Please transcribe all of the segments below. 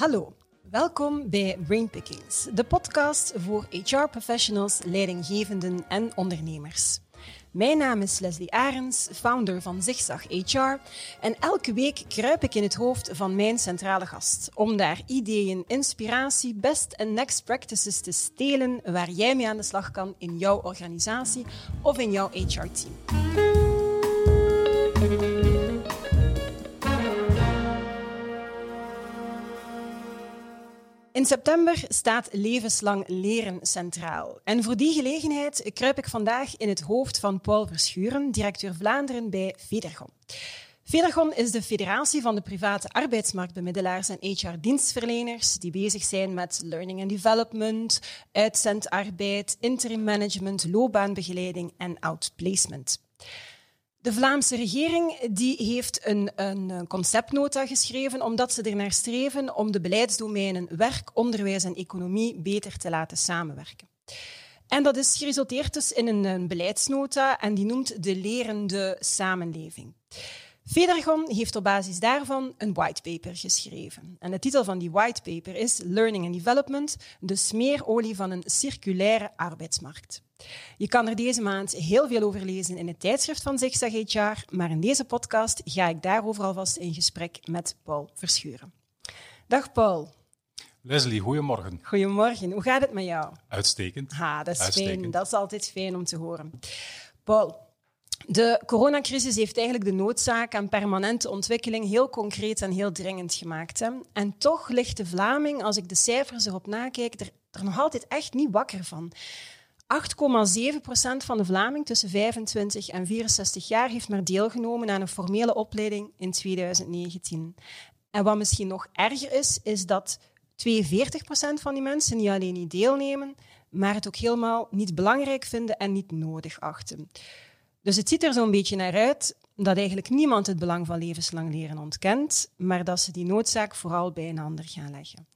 Hallo, welkom bij Brainpickings, de podcast voor HR-professionals, leidinggevenden en ondernemers. Mijn naam is Leslie Arends, founder van Zigzag HR. En elke week kruip ik in het hoofd van mijn centrale gast om daar ideeën, inspiratie, best en next practices te stelen waar jij mee aan de slag kan in jouw organisatie of in jouw HR-team. In september staat levenslang leren centraal. En voor die gelegenheid kruip ik vandaag in het hoofd van Paul Verschuren, directeur Vlaanderen bij Federgon. Federgon is de federatie van de private arbeidsmarktbemiddelaars en HR-dienstverleners die bezig zijn met learning and development, uitzendarbeid, interim management, loopbaanbegeleiding en outplacement. De Vlaamse regering die heeft een, een conceptnota geschreven omdat ze ernaar streven om de beleidsdomeinen werk, onderwijs en economie beter te laten samenwerken. En dat is geresulteerd dus in een, beleidsnota en die noemt de lerende samenleving. Federgon heeft op basis daarvan een whitepaper geschreven. En de titel van die whitepaper is Learning and Development, de smeerolie van een circulaire arbeidsmarkt. Je kan er deze maand heel veel over lezen in het tijdschrift van Zigzag HR, maar in deze podcast ga ik daarover alvast in gesprek met Paul Verschuren. Dag Paul. Leslie, goedemorgen. Goedemorgen. Hoe gaat het met jou? Uitstekend. Ha, dat is fijn. Dat is altijd fijn om te horen. Paul, de coronacrisis heeft eigenlijk de noodzaak aan permanente ontwikkeling heel concreet en heel dringend gemaakt. Hè? En toch ligt de Vlaming, als ik de cijfers erop nakijk, er, er nog altijd echt niet wakker van. 8,7 procent van de Vlaming tussen 25 en 64 jaar heeft maar deelgenomen aan een formele opleiding in 2019. En wat misschien nog erger is, is dat 42 procent van die mensen niet alleen niet deelnemen, maar het ook helemaal niet belangrijk vinden en niet nodig achten. Dus het ziet er zo'n beetje naar uit dat eigenlijk niemand het belang van levenslang leren ontkent, maar dat ze die noodzaak vooral bij een ander gaan leggen.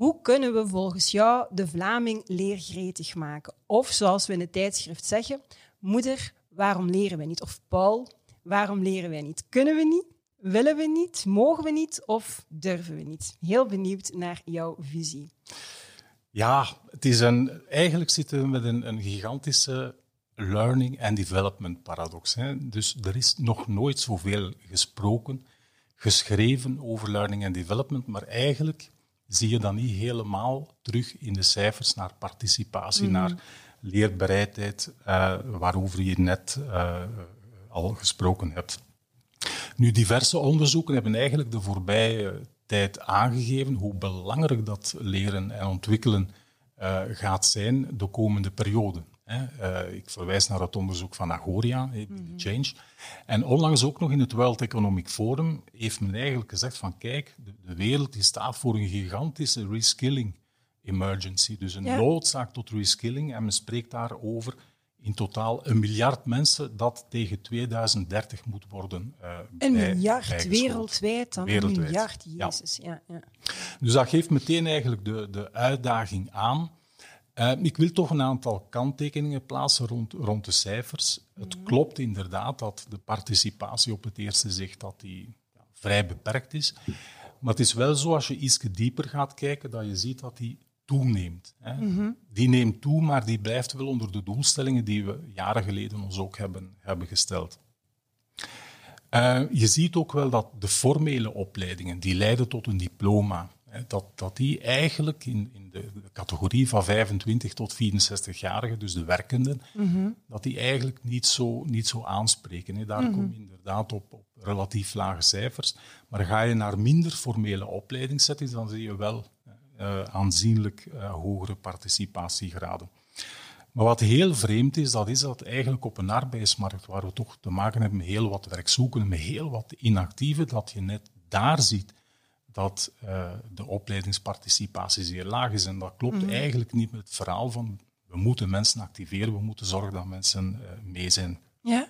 Hoe kunnen we volgens jou de Vlaming leergretig maken? Of zoals we in het tijdschrift zeggen, moeder, waarom leren we niet? Of Paul, waarom leren wij niet? Kunnen we niet? Willen we niet? Mogen we niet? Of durven we niet? Heel benieuwd naar jouw visie. Ja, het is een, eigenlijk zitten we met een, een gigantische learning and development paradox. Hè. Dus er is nog nooit zoveel gesproken, geschreven over learning and development, maar eigenlijk zie je dat niet helemaal terug in de cijfers naar participatie, mhm. naar leerbereidheid, uh, waarover je net uh, al gesproken hebt. Nu, diverse onderzoeken hebben eigenlijk de voorbije tijd aangegeven hoe belangrijk dat leren en ontwikkelen uh, gaat zijn de komende periode. Uh, ik verwijs naar het onderzoek van Agoria, mm Change. En onlangs ook nog in het World Economic Forum heeft men eigenlijk gezegd van kijk, de, de wereld die staat voor een gigantische reskilling emergency. Dus een noodzaak tot reskilling. En men spreekt daarover in totaal een miljard mensen dat tegen 2030 moet worden uh, Een miljard wereldwijd dan? Wereldwijd. Een miljard, jezus. Ja. Ja, Dus dat geeft meteen eigenlijk de, de uitdaging aan uh, ik wil toch een aantal kanttekeningen plaatsen rond, rond de cijfers. Het mhm. klopt inderdaad dat de participatie op het eerste zicht dat die, ja, vrij beperkt is. Maar het is wel zo, als je iets dieper gaat kijken, dat je ziet dat die toeneemt. Hè. Mhm. Die neemt toe, maar die blijft wel onder de doelstellingen die we jaren geleden ons ook hebben, hebben gesteld. Uh, je ziet ook wel dat de formele opleidingen, die leiden tot een diploma, dat, dat die eigenlijk in, in de, categorie van 25 tot 64-jarigen, dus de werkenden, mhm. dat die eigenlijk niet zo, niet zo aanspreken. Hè. Daar mm kom je inderdaad op, op, relatief lage cijfers. Maar ga je naar minder formele opleidingssettings, dan zie je wel uh, aanzienlijk uh, hogere participatiegraden. Maar wat heel vreemd is, dat is dat eigenlijk op een arbeidsmarkt waar we toch te maken hebben met heel wat werkzoekenden, met heel wat inactieven, dat je net daar ziet dat uh, de opleidingsparticipatie zeer laag is. En dat klopt mhm. eigenlijk niet met het verhaal van we moeten mensen activeren, we moeten zorgen dat mensen uh, mee zijn. Ja.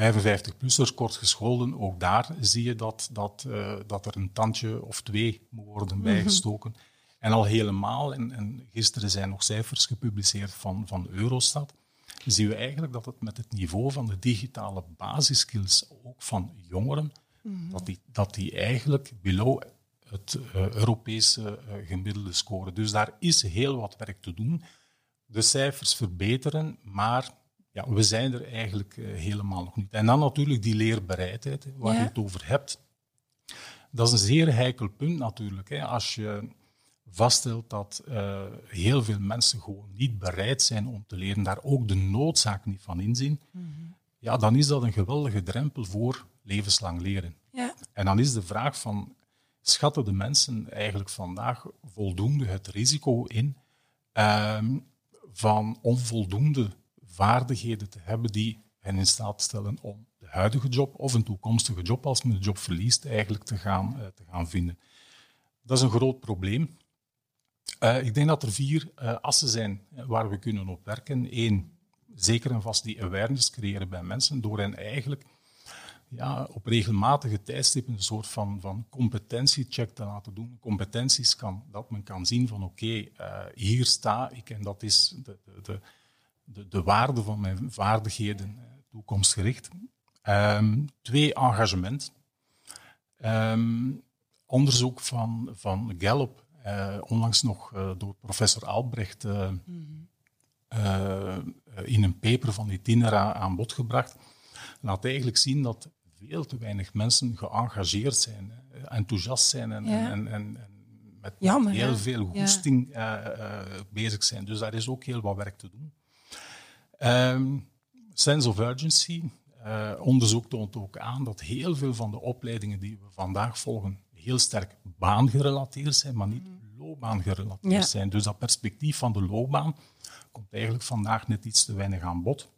55-plussers, kortgescholden, ook daar zie je dat, dat, uh, dat er een tandje of twee moet worden mhm. bijgestoken. En al helemaal, en, en, gisteren zijn nog cijfers gepubliceerd van, van Eurostat, zien we eigenlijk dat het met het niveau van de digitale basiskills ook van jongeren Mhm. dat, die, dat die eigenlijk below het Europese gemiddelde score. Dus daar is heel wat werk te doen. De cijfers verbeteren, maar ja, we zijn er eigenlijk helemaal nog niet. En dan natuurlijk die leerbereidheid, waar je het over hebt. Dat is een zeer heikel punt natuurlijk. Hè. Als je vaststelt dat heel veel mensen gewoon niet bereid zijn om te leren, daar ook de noodzaak niet van inzien, mm ja, dan is dat een geweldige drempel voor levenslang leren. Ja. En dan is de vraag van, schatten de mensen eigenlijk vandaag voldoende het risico in uh, van onvoldoende vaardigheden te hebben die hen in staat stellen om de huidige job of een toekomstige job, als men de job verliest, eigenlijk te gaan, uh, te gaan vinden. Dat is een groot probleem. Uh, ik denk dat er vier uh, assen zijn waar we kunnen op werken. Eén, zeker en vast die awareness creëren bij mensen door hen eigenlijk ja, op regelmatige tijdstippen een soort van, van competentiecheck te laten doen. Competenties kan, dat men kan zien van oké, okay, uh, hier sta ik en dat is de, de, de, de waarde van mijn vaardigheden toekomstgericht. Um, twee, engagement. Um, onderzoek van, van Gallup uh, onlangs nog uh, door professor Albrecht mm -hmm. in een paper van Itinera aan bod gebracht. Laat eigenlijk zien dat veel te weinig mensen geëngageerd zijn, enthousiast zijn en, ja. en, en, en met Jammer, heel veel hoesting ja. bezig zijn. Dus daar is ook heel wat werk te doen. Um, sense of urgency. onderzoek toont ook aan dat heel veel van de opleidingen die we vandaag volgen heel sterk baangerelateerd zijn, maar niet loopbaangerelateerd zijn. Dus dat perspectief van de loopbaan komt eigenlijk vandaag net iets te weinig aan bod.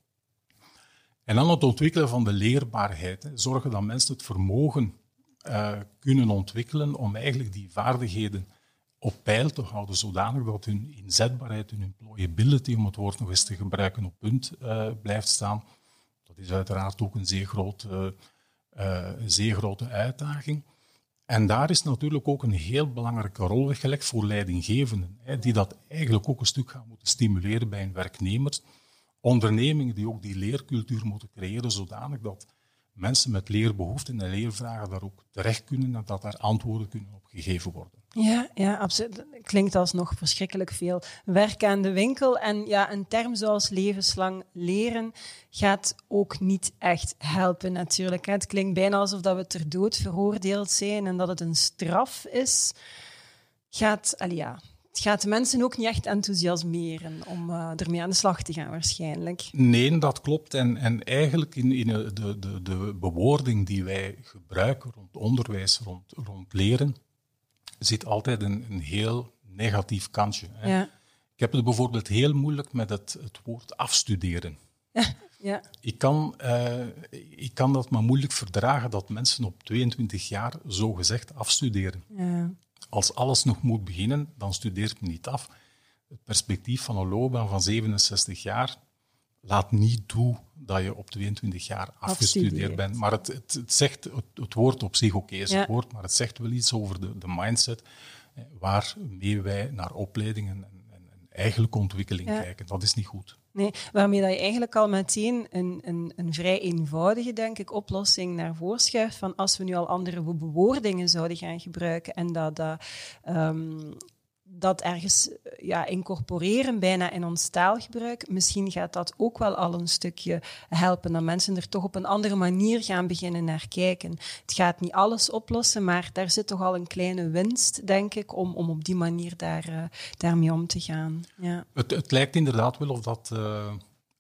En dan het ontwikkelen van de leerbaarheid. Hè. Zorgen dat mensen het vermogen uh, kunnen ontwikkelen om eigenlijk die vaardigheden op peil te houden, zodanig dat hun inzetbaarheid, hun employability, om het woord nog eens te gebruiken, op punt uh, blijft staan. Dat is uiteraard ook een zeer, groot, uh, zeer grote uitdaging. En daar is natuurlijk ook een heel belangrijke rol weggelegd voor leidinggevenden, die dat eigenlijk ook een stuk gaan moeten stimuleren bij hun werknemers. Ondernemingen die ook die leercultuur moeten creëren, zodanig dat mensen met leerbehoeften en leervragen daar ook terecht kunnen en dat daar antwoorden kunnen op gegeven worden. Ja, ja, absoluut. Klinkt alsnog verschrikkelijk veel werk aan de winkel. En ja, een term zoals levenslang leren gaat ook niet echt helpen natuurlijk. Het klinkt bijna alsof dat we ter dood veroordeeld zijn en dat het een straf is. Gaat, ja, het gaat de mensen ook niet echt enthousiasmeren om uh, ermee aan de slag te gaan, waarschijnlijk. Nee, dat klopt. En, en eigenlijk in, in de, de, de bewoording die wij gebruiken rond onderwijs, rond, rond leren, zit altijd een, een heel negatief kantje. Hè. Ja. Ik heb het bijvoorbeeld heel moeilijk met het, het woord afstuderen. Ja. Ik, kan, uh, ik kan dat maar moeilijk verdragen dat mensen op 22 jaar zo gezegd afstuderen. Ja. Als alles nog moet beginnen, dan studeert men niet af. Het perspectief van een loopbaan van 67 jaar laat niet toe dat je op 22 jaar afgestudeerd bent. Maar het, het, het zegt, het, het, woord op zich, oké is het woord, maar het zegt wel iets over de, de mindset waarmee wij naar opleidingen en, en, en eigenlijke ontwikkeling kijken. Dat is niet goed. Nee, waarmee dat je eigenlijk al meteen een, een, een vrij eenvoudige, denk ik, oplossing naar voren schuift van als we nu al andere bewoordingen zouden gaan gebruiken en dat, dat um, dat ergens ja, incorporeren, bijna in ons taalgebruik. Misschien gaat dat ook wel al een stukje helpen, dat mensen er toch op een andere manier gaan beginnen naar kijken. Het gaat niet alles oplossen, maar daar zit toch al een kleine winst, denk ik, om, om op die manier daar, uh, daarmee om te gaan. Ja. Het, het lijkt inderdaad wel of dat uh,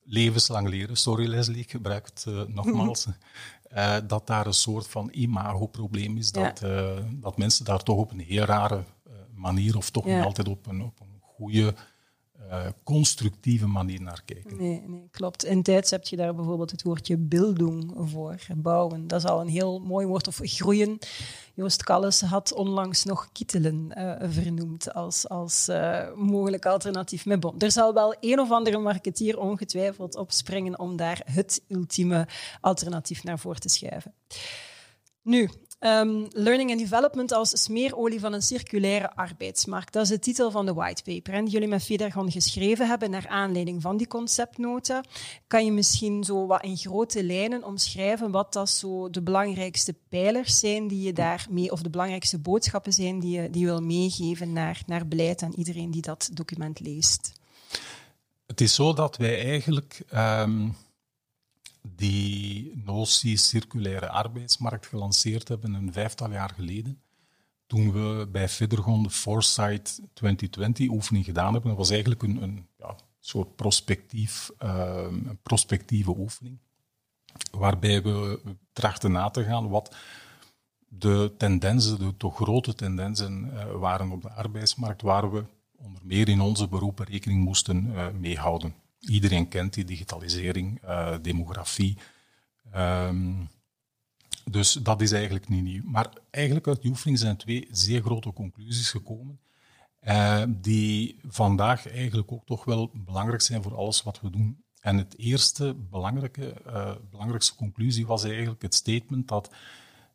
levenslang leren, sorry Leslie, ik gebruik het uh, nogmaals, dat daar een soort van imagoprobleem is, dat, dat mensen daar toch op een heel rare manier, of toch niet altijd op een, op een goede, uh, constructieve manier naar kijken. Nee, nee, klopt. In tijds heb je daar bijvoorbeeld het woordje bildung voor, bouwen. Dat is al een heel mooi woord, of groeien. Joost Kalles had onlangs nog kietelen uh, vernoemd als, als uh, mogelijk alternatief met bom. Er zal wel een of andere marketeer ongetwijfeld opspringen om daar het ultieme alternatief naar voren te schuiven. Nu, Ehm, learning and Development als smeerolie van een circulaire arbeidsmarkt. Dat is de titel van de whitepaper en die jullie met Federgon geschreven hebben naar aanleiding van die conceptnota. Kan je misschien zo wat in grote lijnen omschrijven wat dat zo de belangrijkste pijlers zijn die je daarmee, of de belangrijkste boodschappen zijn die je, die wil meegeven naar, naar beleid en iedereen die dat document leest? Het is zo dat wij eigenlijk ehm, die notie circulaire arbeidsmarkt gelanceerd hebben een vijftal jaar geleden. Toen we bij Federgon de Foresight 2020 oefening gedaan hebben. Dat was eigenlijk een, een ja, soort prospectief, ehm, prospectieve oefening. Waarbij we trachten na te gaan wat de tendensen, de grote tendensen uh, waren op de arbeidsmarkt, waar we onder meer in onze beroepen rekening moesten mee houden. Iedereen kent die digitalisering, uh, demografie. Um, dus dat is eigenlijk niet nieuw. Maar eigenlijk uit die oefening zijn twee zeer grote conclusies gekomen, uh, die vandaag eigenlijk ook toch wel belangrijk zijn voor alles wat we doen. En het eerste belangrijke, uh, belangrijkste conclusie was eigenlijk het statement dat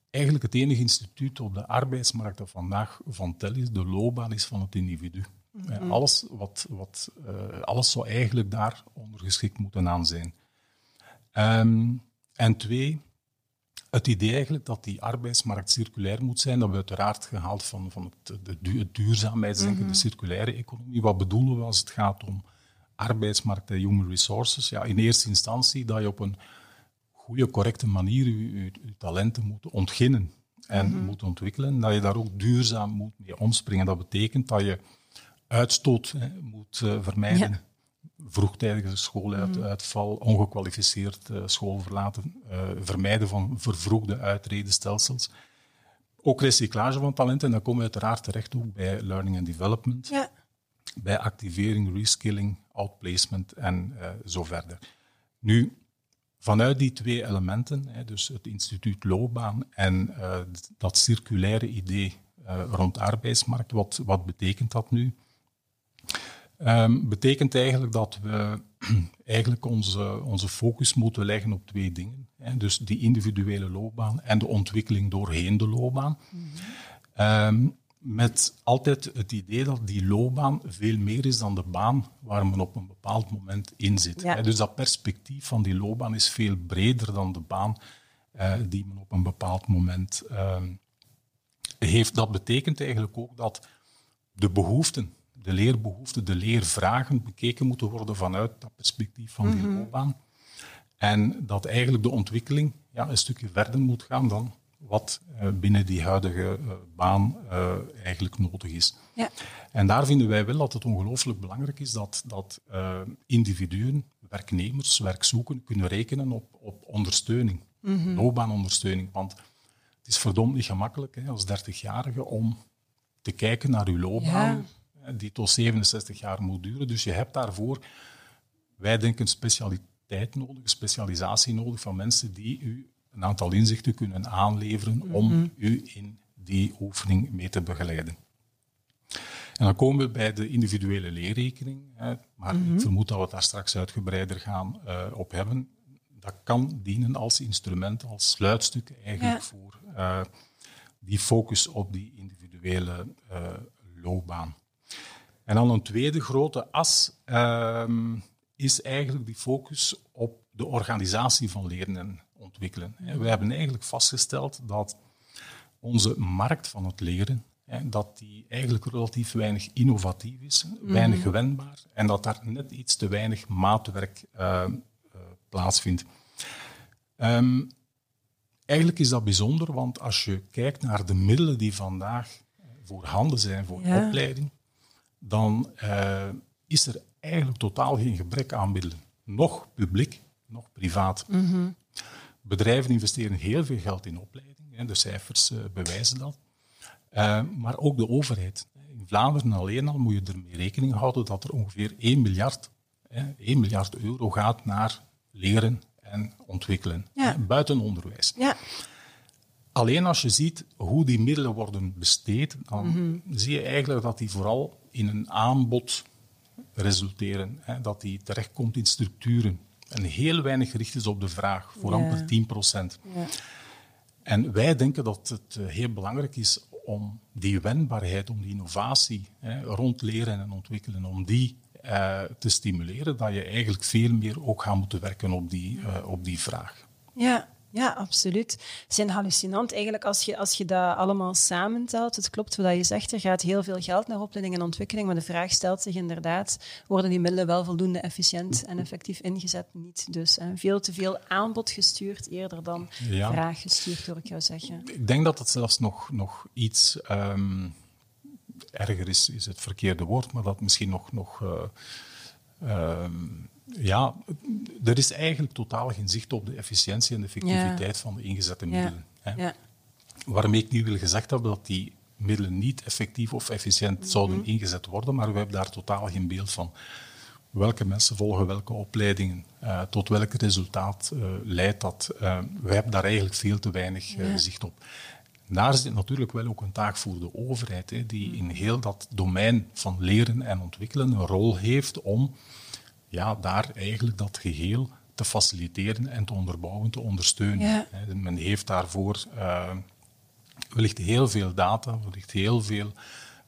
eigenlijk het enige instituut op de arbeidsmarkt dat vandaag van tel is, de loopbaan is van het individu. Mm alles, wat, wat, uh, alles zou eigenlijk daar ondergeschikt moeten aan zijn. Um, en twee, het idee eigenlijk dat die arbeidsmarkt circulair moet zijn, dat we uiteraard gehaald van, van het, de, het duurzaamheidsdenken, mm -hmm. de circulaire economie. Wat bedoelen we als het gaat om arbeidsmarkt en human resources? Ja, in eerste instantie dat je op een goede, correcte manier je, je, je talenten moet ontginnen en mm -hmm. moet ontwikkelen. Dat je daar ook duurzaam moet mee omspringen. Dat betekent dat je uitstoot hè, moet uh, vermijden. Ja. Vroegtijdige schooluitval, mm. ongekwalificeerd uh, school verlaten, uh, vermijden van vervroegde uitredenstelsels. Ook recyclage van talenten, en dan komen we uiteraard terecht ook bij learning and development, ja. bij activering, reskilling, outplacement en zo verder. Nu, vanuit die twee elementen, hè, dus het instituut loopbaan en dat circulaire idee rond arbeidsmarkt, wat, wat betekent dat nu? Um, betekent eigenlijk dat we eigenlijk onze, onze focus moeten leggen op twee dingen. Hè. Dus die individuele loopbaan en de ontwikkeling doorheen de loopbaan. Mm -hmm. um, met altijd het idee dat die loopbaan veel meer is dan de baan waar men op een bepaald moment in zit. Ja. Dus dat perspectief van die loopbaan is veel breder dan de baan uh, die men op een bepaald moment uh, heeft. Dat betekent eigenlijk ook dat de behoeften de leerbehoeften, de leervragen bekeken moeten worden vanuit dat perspectief van die mm -hmm. loopbaan. En dat eigenlijk de ontwikkeling ja, een stukje verder moet gaan dan wat uh, binnen die huidige uh, baan uh, eigenlijk nodig is. Ja. En daar vinden wij wel dat het ongelooflijk belangrijk is dat, dat individuen, werknemers, werkzoeken kunnen rekenen op, op ondersteuning, mm -hmm. loopbaanondersteuning. Want het is verdomd niet gemakkelijk hè, als 30-jarige om te kijken naar uw loopbaan. Ja die tot 67 jaar moet duren. Dus je hebt daarvoor, wij denken, specialiteit nodig, specialisatie nodig van mensen die u een aantal inzichten kunnen aanleveren mm -hmm. om u in die oefening mee te begeleiden. En dan komen we bij de individuele leerrekening, hè, maar mm -hmm. ik vermoed dat we het daar straks uitgebreider gaan uh, op hebben. Dat kan dienen als instrument, als sluitstuk eigenlijk ja. voor uh, die focus op die individuele uh, loopbaan. En dan een tweede grote as uh, is eigenlijk die focus op de organisatie van leren en ontwikkelen. We hebben eigenlijk vastgesteld dat onze markt van het leren, dat die eigenlijk relatief weinig innovatief is, weinig mm -hmm. gewendbaar en dat daar net iets te weinig maatwerk uh, uh, plaatsvindt. Um, eigenlijk is dat bijzonder, want als je kijkt naar de middelen die vandaag voorhanden zijn voor ja. opleiding, dan uh, is er eigenlijk totaal geen gebrek aan middelen. Nog publiek, nog privaat. Mm -hmm. Bedrijven investeren heel veel geld in opleiding. Hè, de cijfers uh, bewijzen dat. Uh, maar ook de overheid. In Vlaanderen alleen al moet je ermee rekening houden dat er ongeveer 1 miljard, hè, 1 miljard euro gaat naar leren en ontwikkelen. Ja. Buiten onderwijs. Ja. Alleen als je ziet hoe die middelen worden besteed, dan mm -hmm. zie je eigenlijk dat die vooral in een aanbod resulteren. Hè, dat die terechtkomt in structuren. En heel weinig gericht is op de vraag, voor ja. amper 10 procent. Ja. En wij denken dat het eh, heel belangrijk is om die wendbaarheid, om die innovatie hè, rond leren en ontwikkelen, om die uh, te stimuleren, dat je eigenlijk veel meer ook gaat moeten werken op die, uh, op die vraag. Ja, ja, absoluut. Het is hallucinant eigenlijk als je, als je dat allemaal samentelt. Het klopt wat je zegt, er gaat heel veel geld naar opleiding en ontwikkeling, maar de vraag stelt zich inderdaad, worden die middelen wel voldoende efficiënt en effectief ingezet? Niet dus. Hè. Veel te veel aanbod gestuurd eerder dan vraag gestuurd, hoor ik jou zeggen. Ik denk dat het zelfs nog, nog iets... Um, erger is, is het verkeerde woord, maar dat misschien nog... nog uh, um, ja, er is eigenlijk totaal geen zicht op de efficiëntie en de effectiviteit van de ingezette middelen. Hè. Ja. Waarmee ik niet wil gezegd hebben dat die middelen niet effectief of efficiënt mhm. zouden ingezet worden, maar we hebben daar totaal geen beeld van. Welke mensen volgen welke opleidingen, uh, tot welk resultaat uh, leidt dat. Uh, we hebben daar eigenlijk veel te weinig zicht op. Daar zit natuurlijk wel ook een taak voor de overheid, hè, die in heel dat domein van leren en ontwikkelen een rol heeft om ja, daar eigenlijk dat geheel te faciliteren en te onderbouwen, te ondersteunen. Men heeft daarvoor uh, wellicht heel veel data, wellicht heel veel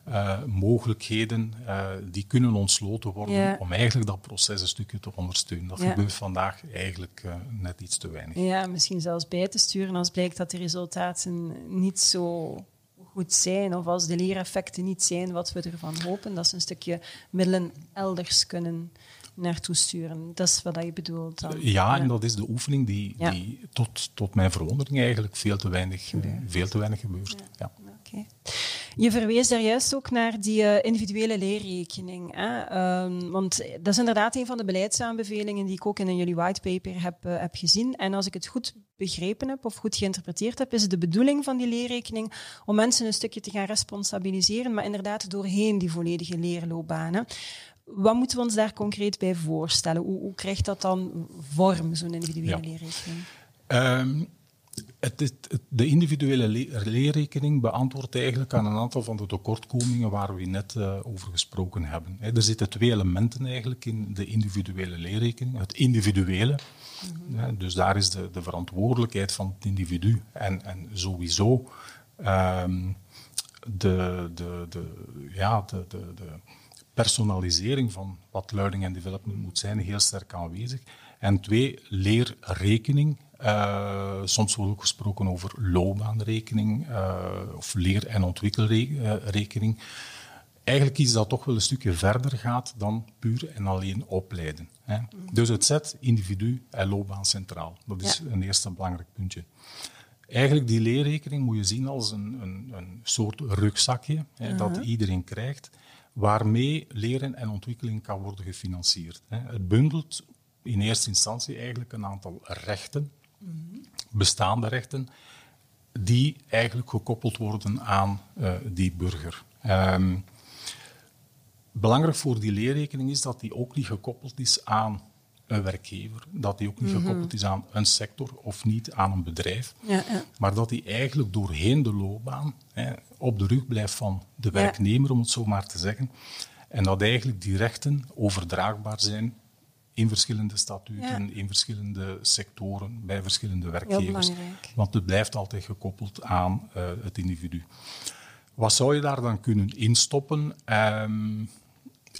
uh, mogelijkheden uh, die kunnen ontsloten worden om eigenlijk dat proces een stukje te ondersteunen. Dat gebeurt vandaag eigenlijk net iets te weinig. Ja, misschien zelfs bij te sturen als blijkt dat de resultaten niet zo goed zijn of als de leereffecten niet zijn wat we ervan hopen, dat ze een stukje middelen elders kunnen naartoe sturen. Dat is wat je bedoelt dan. Ja, en dat is de oefening die, die tot, tot mijn verwondering eigenlijk veel te weinig, veel te weinig gebeurt. Ja. Okay. Je verwees daar juist ook naar die uh, individuele leerrekening. Hè? Um, want dat is inderdaad een van de beleidsaanbevelingen die ik ook in jullie whitepaper heb, uh, heb gezien. En als ik het goed begrepen heb of goed geïnterpreteerd heb, is het de bedoeling van die leerrekening om mensen een stukje te gaan responsabiliseren, maar inderdaad doorheen die volledige leerloopbanen. Wat moeten we ons daar concreet bij voorstellen? Hoe, hoe krijgt dat dan vorm, zo'n individuele leerrekening? Um, het, het, de individuele leerrekening beantwoordt eigenlijk aan een aantal van de tekortkomingen waar we net uh, over gesproken hebben. er zitten twee elementen eigenlijk in de individuele leerrekening. Het individuele, mm dus daar is de, de, verantwoordelijkheid van het individu en, en sowieso um, de, de, de, ja, de, de, de personalisering van wat learning and development moet zijn heel sterk aanwezig. En twee, leerrekening. Uh, soms wordt ook gesproken over loopbaanrekening uh, of leer- en ontwikkelrekening. Eigenlijk is dat toch wel een stukje verder gaat dan puur en alleen opleiden. Hè. Dus het zet individu en loopbaan centraal. Dat is een eerste belangrijk puntje. Eigenlijk die leerrekening moet je zien als een, een, een soort rugzakje hè, dat uh-huh. iedereen krijgt waarmee leren en ontwikkeling kan worden gefinancierd. Het bundelt in eerste instantie eigenlijk een aantal rechten, bestaande rechten, die eigenlijk gekoppeld worden aan uh, die burger. Um, belangrijk voor die leerrekening is dat die ook niet gekoppeld is aan een werkgever, dat die ook niet mhm. gekoppeld is aan een sector of niet aan een bedrijf, ja, ja. maar dat die eigenlijk doorheen de loopbaan hè, op de rug blijft van de werknemer, om het zo maar te zeggen. En dat eigenlijk die rechten overdraagbaar zijn in verschillende statuten, in verschillende sectoren, bij verschillende werkgevers. Want het blijft altijd gekoppeld aan uh, het individu. Wat zou je daar dan kunnen instoppen? Um,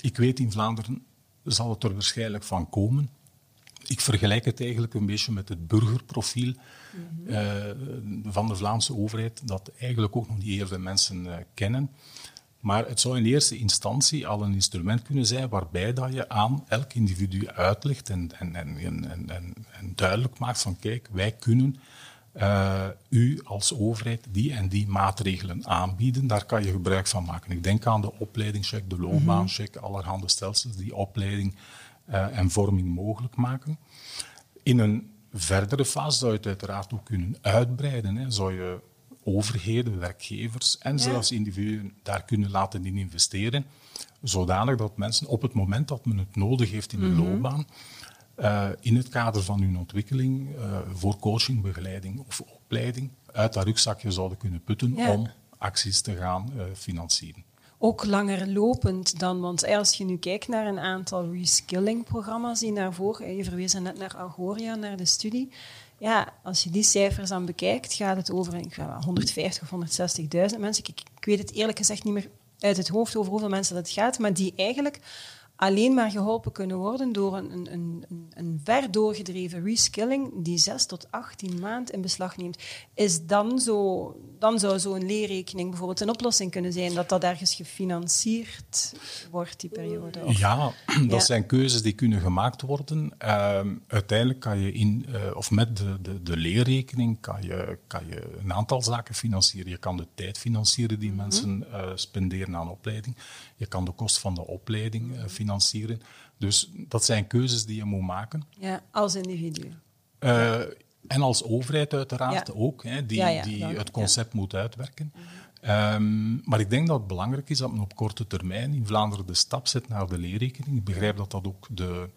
ik weet in Vlaanderen zal het er waarschijnlijk van komen. Ik vergelijk het eigenlijk een beetje met het burgerprofiel uh, van de Vlaamse overheid, dat eigenlijk ook nog niet heel veel mensen uh, kennen. Maar het zou in eerste instantie al een instrument kunnen zijn waarbij dat je aan elk individu uitlegt en, en, en, en, en duidelijk maakt van kijk, wij kunnen uh, u als overheid die en die maatregelen aanbieden. Daar kan je gebruik van maken. Ik denk aan de opleidingscheck, de loopbaancheck, mm allerhande stelsels die opleiding uh, en vorming mogelijk maken. In een verdere fase zou je het uiteraard ook kunnen uitbreiden. Hè. Zou je overheden, werkgevers en zelfs individuen daar kunnen laten in investeren, zodanig dat mensen op het moment dat men het nodig heeft in de mm loopbaan, uh, in het kader van hun ontwikkeling uh, voor coaching, begeleiding of opleiding uit dat rugzakje zouden kunnen putten om acties te gaan uh, financieren. Ook langer lopend dan, want als je nu kijkt naar een aantal reskilling-programma's die naar voren, je verwees net naar Agoria, naar de studie, ja, als je die cijfers dan bekijkt, gaat het over ik weet wel, 150 of 160.000 mensen. Ik, ik weet het eerlijk gezegd niet meer uit het hoofd over hoeveel mensen dat gaat, maar die eigenlijk alleen maar geholpen kunnen worden door een, een, een, een ver doorgedreven reskilling die 6 tot 18 maanden in beslag neemt. Is dan, zo, dan zou zo'n leerrekening bijvoorbeeld een oplossing kunnen zijn, dat dat ergens gefinancierd wordt, die periode? Of? Ja, dat zijn keuzes die kunnen gemaakt worden. Uh, uiteindelijk kan je in, uh, of met de, de, de, leerrekening kan je, kan je een aantal zaken financieren. Je kan de tijd financieren die mm -hmm. mensen uh, spenderen aan opleiding. Je kan de kost van de opleiding uh, financieren. Dus dat zijn keuzes die je moet maken. Ja, als individu. Uh, en als overheid uiteraard ja. ook, hè, die, ja, die het concept moet uitwerken. -hmm. um, maar ik denk dat het belangrijk is dat men op korte termijn in Vlaanderen de stap zet naar de leerrekening. Ik begrijp dat dat ook de,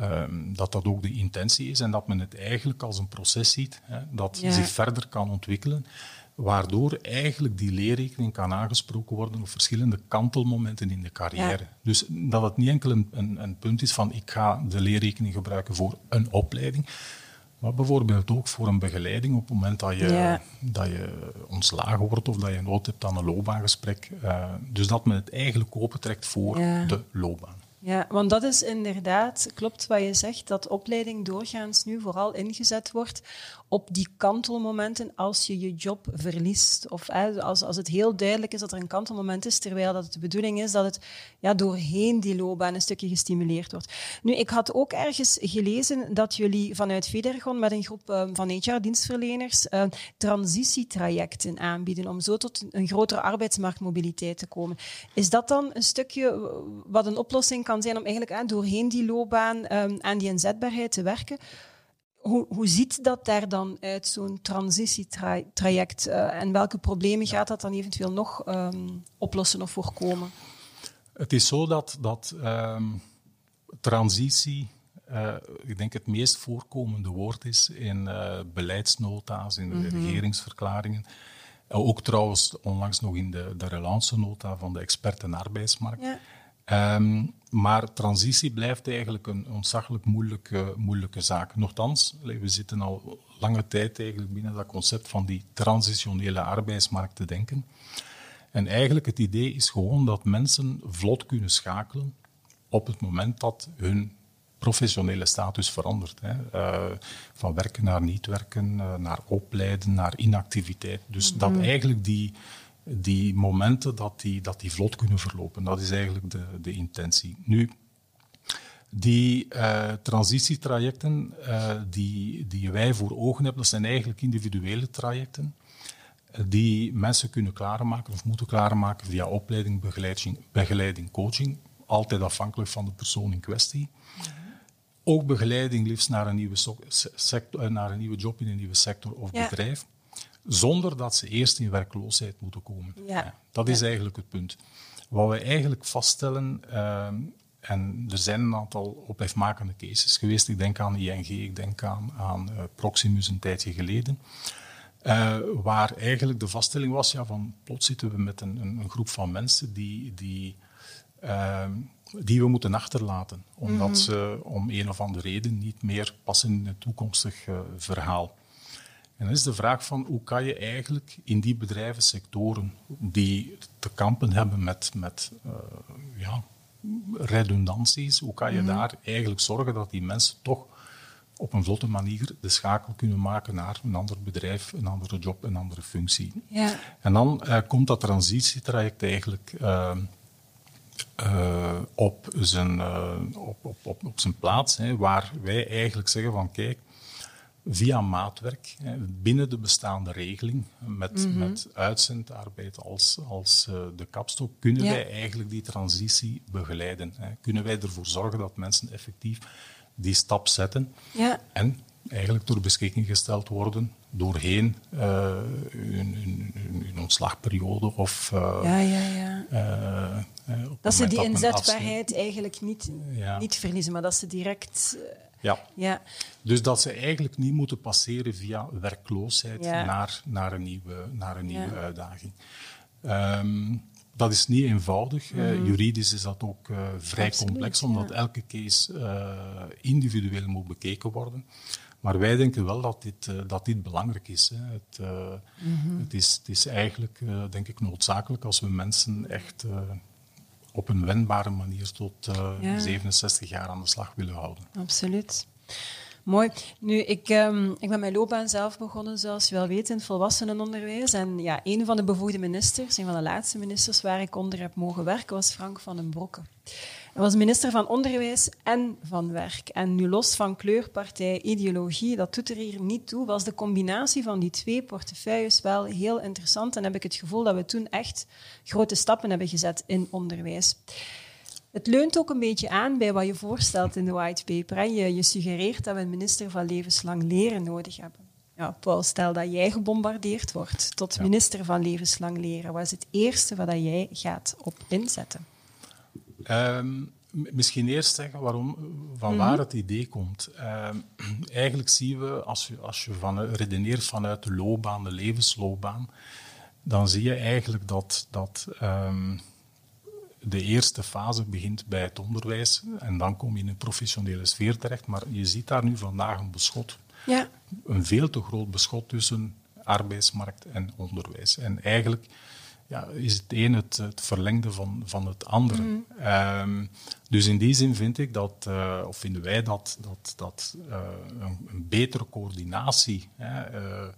um, dat dat ook de intentie is en dat men het eigenlijk als een proces ziet hè, dat zich verder kan ontwikkelen waardoor eigenlijk die leerrekening kan aangesproken worden op verschillende kantelmomenten in de carrière. Ja. Dus dat het niet enkel een, een, een, punt is van ik ga de leerrekening gebruiken voor een opleiding, maar bijvoorbeeld ook voor een begeleiding op het moment dat je, ja. dat je ontslagen wordt of dat je nood hebt aan een loopbaangesprek. Uh, dus dat men het eigenlijk opentrekt voor ja. de loopbaan. Ja, want dat is inderdaad, klopt wat je zegt, dat opleiding doorgaans nu vooral ingezet wordt op die kantelmomenten als je je job verliest. Of als, als het heel duidelijk is dat er een kantelmoment is, terwijl dat het de bedoeling is dat het ja, doorheen die loopbaan een stukje gestimuleerd wordt. Nu, ik had ook ergens gelezen dat jullie vanuit Federgon met een groep uh, van HR-dienstverleners uh, transitietrajecten aanbieden om zo tot een grotere arbeidsmarktmobiliteit te komen. Is dat dan een stukje wat een oplossing kan zijn om eigenlijk hè, doorheen die loopbaan um, aan die inzetbaarheid te werken? Hoe, hoe ziet dat daar dan uit, zo'n transitietraject? Uh, en welke problemen gaat dat dan eventueel nog um, oplossen of voorkomen? Het is zo dat, dat um, transitie, uh, ik denk het meest voorkomende woord is in uh, beleidsnota's, in -hmm. regeringsverklaringen. Ook trouwens onlangs nog in de, de relance-nota van de experten arbeidsmarkt. Ja. Um, maar transitie blijft eigenlijk een ontzaglijk moeilijke, moeilijke zaak. Nochtans, we zitten al lange tijd eigenlijk binnen dat concept van die transitionele arbeidsmarkt te denken. En eigenlijk het idee is gewoon dat mensen vlot kunnen schakelen op het moment dat hun professionele status verandert. Hè. Uh, van werken naar niet werken, uh, naar opleiden, naar inactiviteit. Dus mm -hmm. dat eigenlijk die die momenten dat die, dat die vlot kunnen verlopen. Dat is eigenlijk de, de intentie. Nu, die uh, transitietrajecten uh, die, die wij voor ogen hebben, dat zijn eigenlijk individuele trajecten uh, die mensen kunnen klaarmaken of moeten klaarmaken via opleiding, begeleiding, begeleiding coaching, altijd afhankelijk van de persoon in kwestie. Mm-hmm. Ook begeleiding liefst naar een, nieuwe sector, naar een nieuwe job in een nieuwe sector of ja. bedrijf zonder dat ze eerst in werkloosheid moeten komen. Ja. dat is ja. eigenlijk het punt. Wat we eigenlijk vaststellen, uh, en er zijn een aantal ophefmakende cases geweest, ik denk aan ING, ik denk aan, aan uh, Proximus een tijdje geleden, uh, waar eigenlijk de vaststelling was, ja, van plots zitten we met een, een groep van mensen die, die, ehm, die we moeten achterlaten, omdat mm -hmm. ze om een of andere reden niet meer passen in het toekomstig uh, verhaal. En dan is de vraag van hoe kan je eigenlijk in die bedrijven, sectoren die te kampen hebben met, met uh, ja, redundanties, hoe kan je mm -hmm. daar eigenlijk zorgen dat die mensen toch op een vlotte manier de schakel kunnen maken naar een ander bedrijf, een andere job, een andere functie. Ja. En dan uh, komt dat transitietraject eigenlijk uh, uh, op, zijn, op, op, op, op zijn plaats, hè, waar wij eigenlijk zeggen van kijk, via maatwerk binnen de bestaande regeling met, mm -hmm. met uitzendarbeid als, als uh, de kapstok kunnen ja. wij eigenlijk die transitie begeleiden. Kunnen wij ervoor zorgen dat mensen effectief die stap zetten ja. en eigenlijk door beschikking gesteld worden doorheen uh, hun, hun, hun, ontslagperiode of uh, ja, ja, ja. dat ze die inzetbaarheid eigenlijk niet, niet verliezen, maar dat ze direct ja. ja. Dus dat ze eigenlijk niet moeten passeren via werkloosheid ja. naar, naar een nieuwe, naar een nieuwe ja. uitdaging. Um, dat is niet eenvoudig. Mm. Uh, juridisch is dat ook uh, vrij Absoluut, complex, omdat elke case uh, individueel moet bekeken worden. Maar wij denken wel dat dit, dat dit belangrijk is. Hè. Het, mhm. het, is. Het is eigenlijk, denk ik, noodzakelijk als we mensen echt op een wendbare manier tot 67 jaar aan de slag willen houden. Absoluut. Mooi. Nu, ik, um, ik ben mijn loopbaan zelf begonnen, zoals je wel weet, in het volwassenenonderwijs. En ja, een van de bevoegde ministers, een van de laatste ministers waar ik onder heb mogen werken, was Frank van den Broeke. Hij was minister van Onderwijs en van Werk. En nu los van kleur, partij, ideologie, dat doet er hier niet toe, was de combinatie van die twee portefeuilles wel heel interessant. En heb ik het gevoel dat we toen echt grote stappen hebben gezet in onderwijs. Het leunt ook een beetje aan bij wat je voorstelt in de white paper. Je, je suggereert dat we een minister van levenslang leren nodig hebben. Ja, Paul, stel dat jij gebombardeerd wordt tot minister van levenslang leren. Wat is het eerste wat jij gaat op inzetten? Ehm, misschien eerst zeggen waarom, van waar mhm. het idee komt. Ehm, eigenlijk zien we, als je, als je van, redeneert vanuit de loopbaan, de levensloopbaan, dan zie je eigenlijk dat, dat ehm, de eerste fase begint bij het onderwijs en dan kom je in een professionele sfeer terecht. Maar je ziet daar nu vandaag een beschot. Ja. Een veel te groot beschot tussen arbeidsmarkt en onderwijs. En eigenlijk ja, is het een het, het verlengde van, van het andere. Mm. Ehm, dus in die zin vind ik dat, uh, of vinden wij dat, dat, dat uh, een, een, betere coördinatie, hè, uh,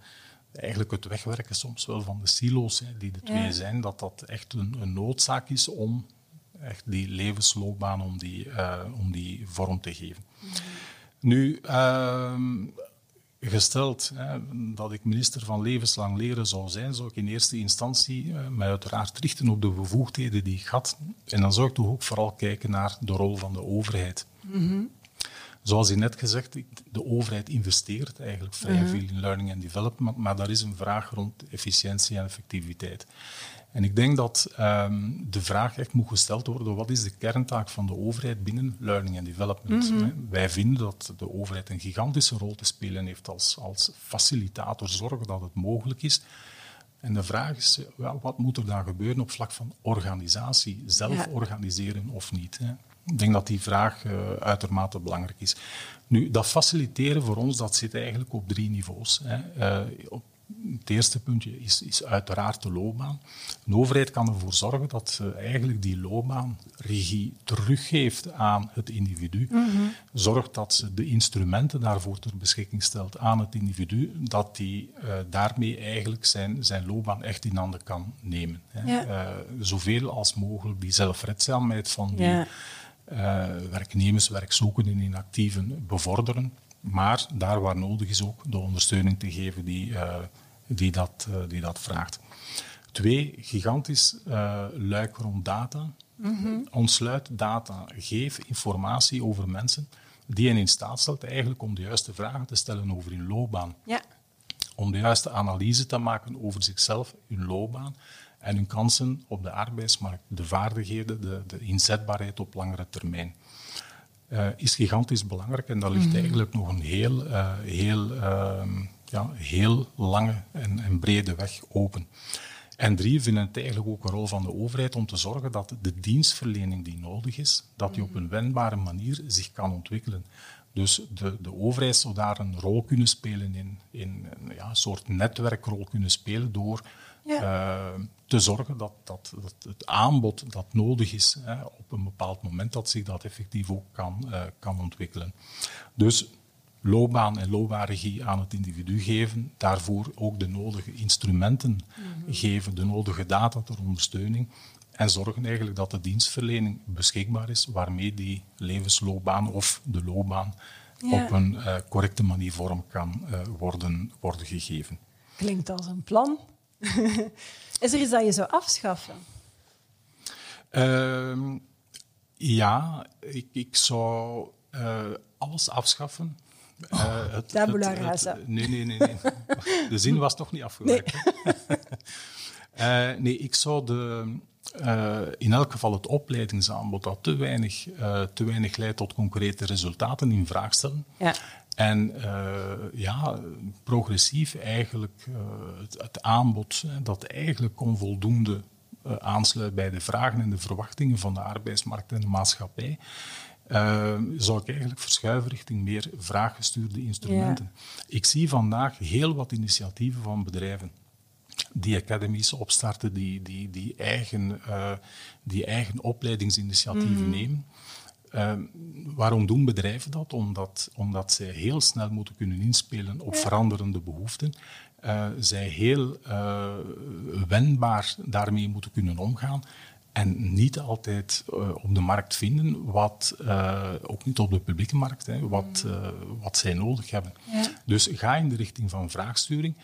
eigenlijk het wegwerken soms wel van de silo's hè, die de twee zijn, dat dat echt een, een noodzaak is om echt die levensloopbaan om die, om die vorm te geven. Nu, uh, gesteld hè, dat ik minister van levenslang leren zou zijn, zou ik in eerste instantie uh, mij uiteraard richten op de bevoegdheden die ik had. En dan zou ik toch ook vooral kijken naar de rol van de overheid. Mm Zoals je net gezegd, de overheid investeert eigenlijk vrij mhm. veel in learning and development, maar daar is een vraag rond efficiëntie en effectiviteit. En ik denk dat um, de vraag echt moet gesteld worden, wat is de kerntaak van de overheid binnen learning and development? Mm Wij vinden dat de overheid een gigantische rol te spelen heeft als, als facilitator, zorgen dat het mogelijk is. En de vraag is, wel, wat moet er dan gebeuren op vlak van organisatie, zelf organiseren of niet? Hè? Ik denk dat die vraag uh, uitermate belangrijk is. Nu, dat faciliteren voor ons, dat zit eigenlijk op drie niveaus. Hè. Uh, op het eerste puntje is, is uiteraard de loopbaan. Een overheid kan ervoor zorgen dat ze eigenlijk die loopbaanregie teruggeeft aan het individu. Mm Zorgt dat ze de instrumenten daarvoor ter beschikking stelt aan het individu, dat die uh, daarmee eigenlijk zijn, zijn loopbaan echt in handen kan nemen. Hè. Ja. Uh, zoveel als mogelijk die zelfredzaamheid van die ja. uh, werknemers, werkzoekenden en inactieven bevorderen. Maar daar waar nodig is ook de ondersteuning te geven die die dat, uh, die dat vraagt. Twee, gigantisch uh, luik rond data. Mm Ontsluit data, geef informatie over mensen die hen in staat stelt eigenlijk om de juiste vragen te stellen over hun loopbaan. Ja. Om de juiste analyse te maken over zichzelf, hun loopbaan en hun kansen op de arbeidsmarkt, de vaardigheden, de, de inzetbaarheid op langere termijn. Uh, is gigantisch belangrijk en daar ligt mm eigenlijk nog een heel, uh, heel uh, ja, heel lange en, en brede weg open. En drie, vinden het eigenlijk ook een rol van de overheid om te zorgen dat de dienstverlening die nodig is, dat die op een wendbare manier zich kan ontwikkelen. Dus de, de overheid zou daar een rol kunnen spelen in, in ja, een soort netwerkrol kunnen spelen door uh, te zorgen dat, dat, dat, het aanbod dat nodig is hè, op een bepaald moment, dat zich dat effectief ook kan, uh, kan ontwikkelen. Dus loopbaan en loopbaanregie aan het individu geven, daarvoor ook de nodige instrumenten mhm. geven, de nodige data ter ondersteuning en zorgen eigenlijk dat de dienstverlening beschikbaar is waarmee die levensloopbaan of de loopbaan op een uh, correcte manier vorm kan uh, worden, worden gegeven. Klinkt als een plan. is er iets dat je zou afschaffen? Uh, ja, ik, ik zou uh, alles afschaffen uh, het, Tabula rasa. nee, nee, nee, nee. De zin was toch niet afgewerkt. Nee. uh, nee, ik zou de, uh, in elk geval het opleidingsaanbod dat te weinig, te weinig leidt tot concrete resultaten in vraag stellen. Ja. En ja, progressief eigenlijk het, het, aanbod dat eigenlijk onvoldoende aansluit bij de vragen en de verwachtingen van de arbeidsmarkt en de maatschappij uh, zou ik eigenlijk verschuiven richting meer vraaggestuurde instrumenten. Ik zie vandaag heel wat initiatieven van bedrijven die academies opstarten, die, die, die, eigen, uh, die eigen opleidingsinitiatieven mhm. nemen. Uh, waarom doen bedrijven dat? Omdat, omdat zij heel snel moeten kunnen inspelen op veranderende behoeften. Uh, zij heel wendbaar daarmee moeten kunnen omgaan. En niet altijd op de markt vinden, wat, ook niet op de publieke markt, hè, wat, wat zij nodig hebben. Ja. Dus ga in de richting van vraagsturing.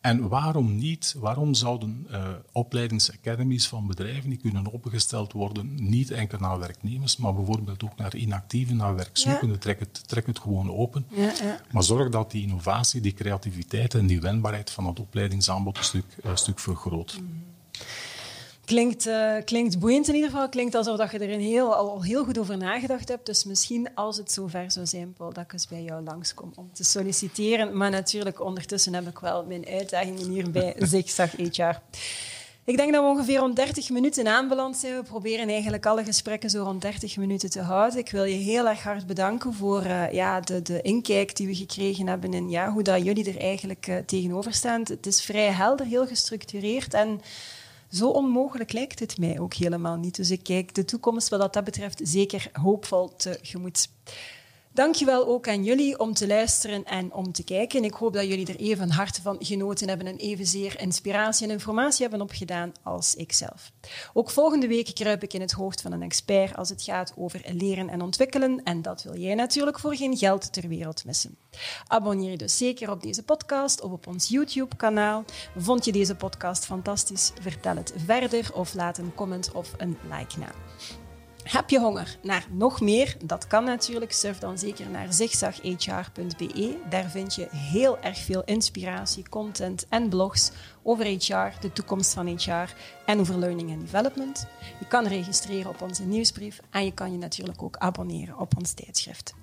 En waarom niet? Waarom zouden opleidingsacademies van bedrijven die kunnen opgesteld worden, niet enkel naar werknemers, maar bijvoorbeeld ook naar inactieven, naar werkzoekenden? Trek, het, trek het gewoon open. Ja, ja. Maar zorg dat die innovatie, die creativiteit en die wendbaarheid van het opleidingsaanbod een stuk, een stuk vergroot. Klinkt, uh, klinkt boeiend in ieder geval. Klinkt alsof dat je er een heel, al heel goed over nagedacht hebt. Dus misschien als het zover zou zijn, Paul, dat ik eens bij jou langskom om te solliciteren. Maar natuurlijk, ondertussen heb ik wel mijn uitdagingen hier bij Zigzag HR. Ik denk dat we ongeveer rond 30 minuten aanbeland zijn. We proberen eigenlijk alle gesprekken zo rond 30 minuten te houden. Ik wil je heel erg hard bedanken voor uh, ja, de, de inkijk die we gekregen hebben in ja, hoe dat jullie er eigenlijk uh, tegenover staan. Het is vrij helder, heel gestructureerd en zo onmogelijk lijkt het mij ook helemaal niet. Dus ik kijk de toekomst wat dat betreft zeker hoopvol tegemoet. Dankjewel ook aan jullie om te luisteren en om te kijken. Ik hoop dat jullie er even hard van genoten hebben en evenzeer inspiratie en informatie hebben opgedaan als ikzelf. Ook volgende week kruip ik in het hoofd van een expert als het gaat over leren en ontwikkelen. En dat wil jij natuurlijk voor geen geld ter wereld missen. Abonneer je dus zeker op deze podcast of op ons YouTube-kanaal. Vond je deze podcast fantastisch? Vertel het verder of laat een comment of een like na. Heb je honger naar nog meer? Dat kan natuurlijk. Surf dan zeker naar zigzaghr.be. Daar vind je heel erg veel inspiratie, content en blogs over HR, de toekomst van HR en over learning and development. Je kan registreren op onze nieuwsbrief en je kan je natuurlijk ook abonneren op ons tijdschrift.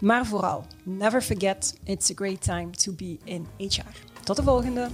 Maar vooral, never forget, it's a great time to be in HR. Tot de volgende!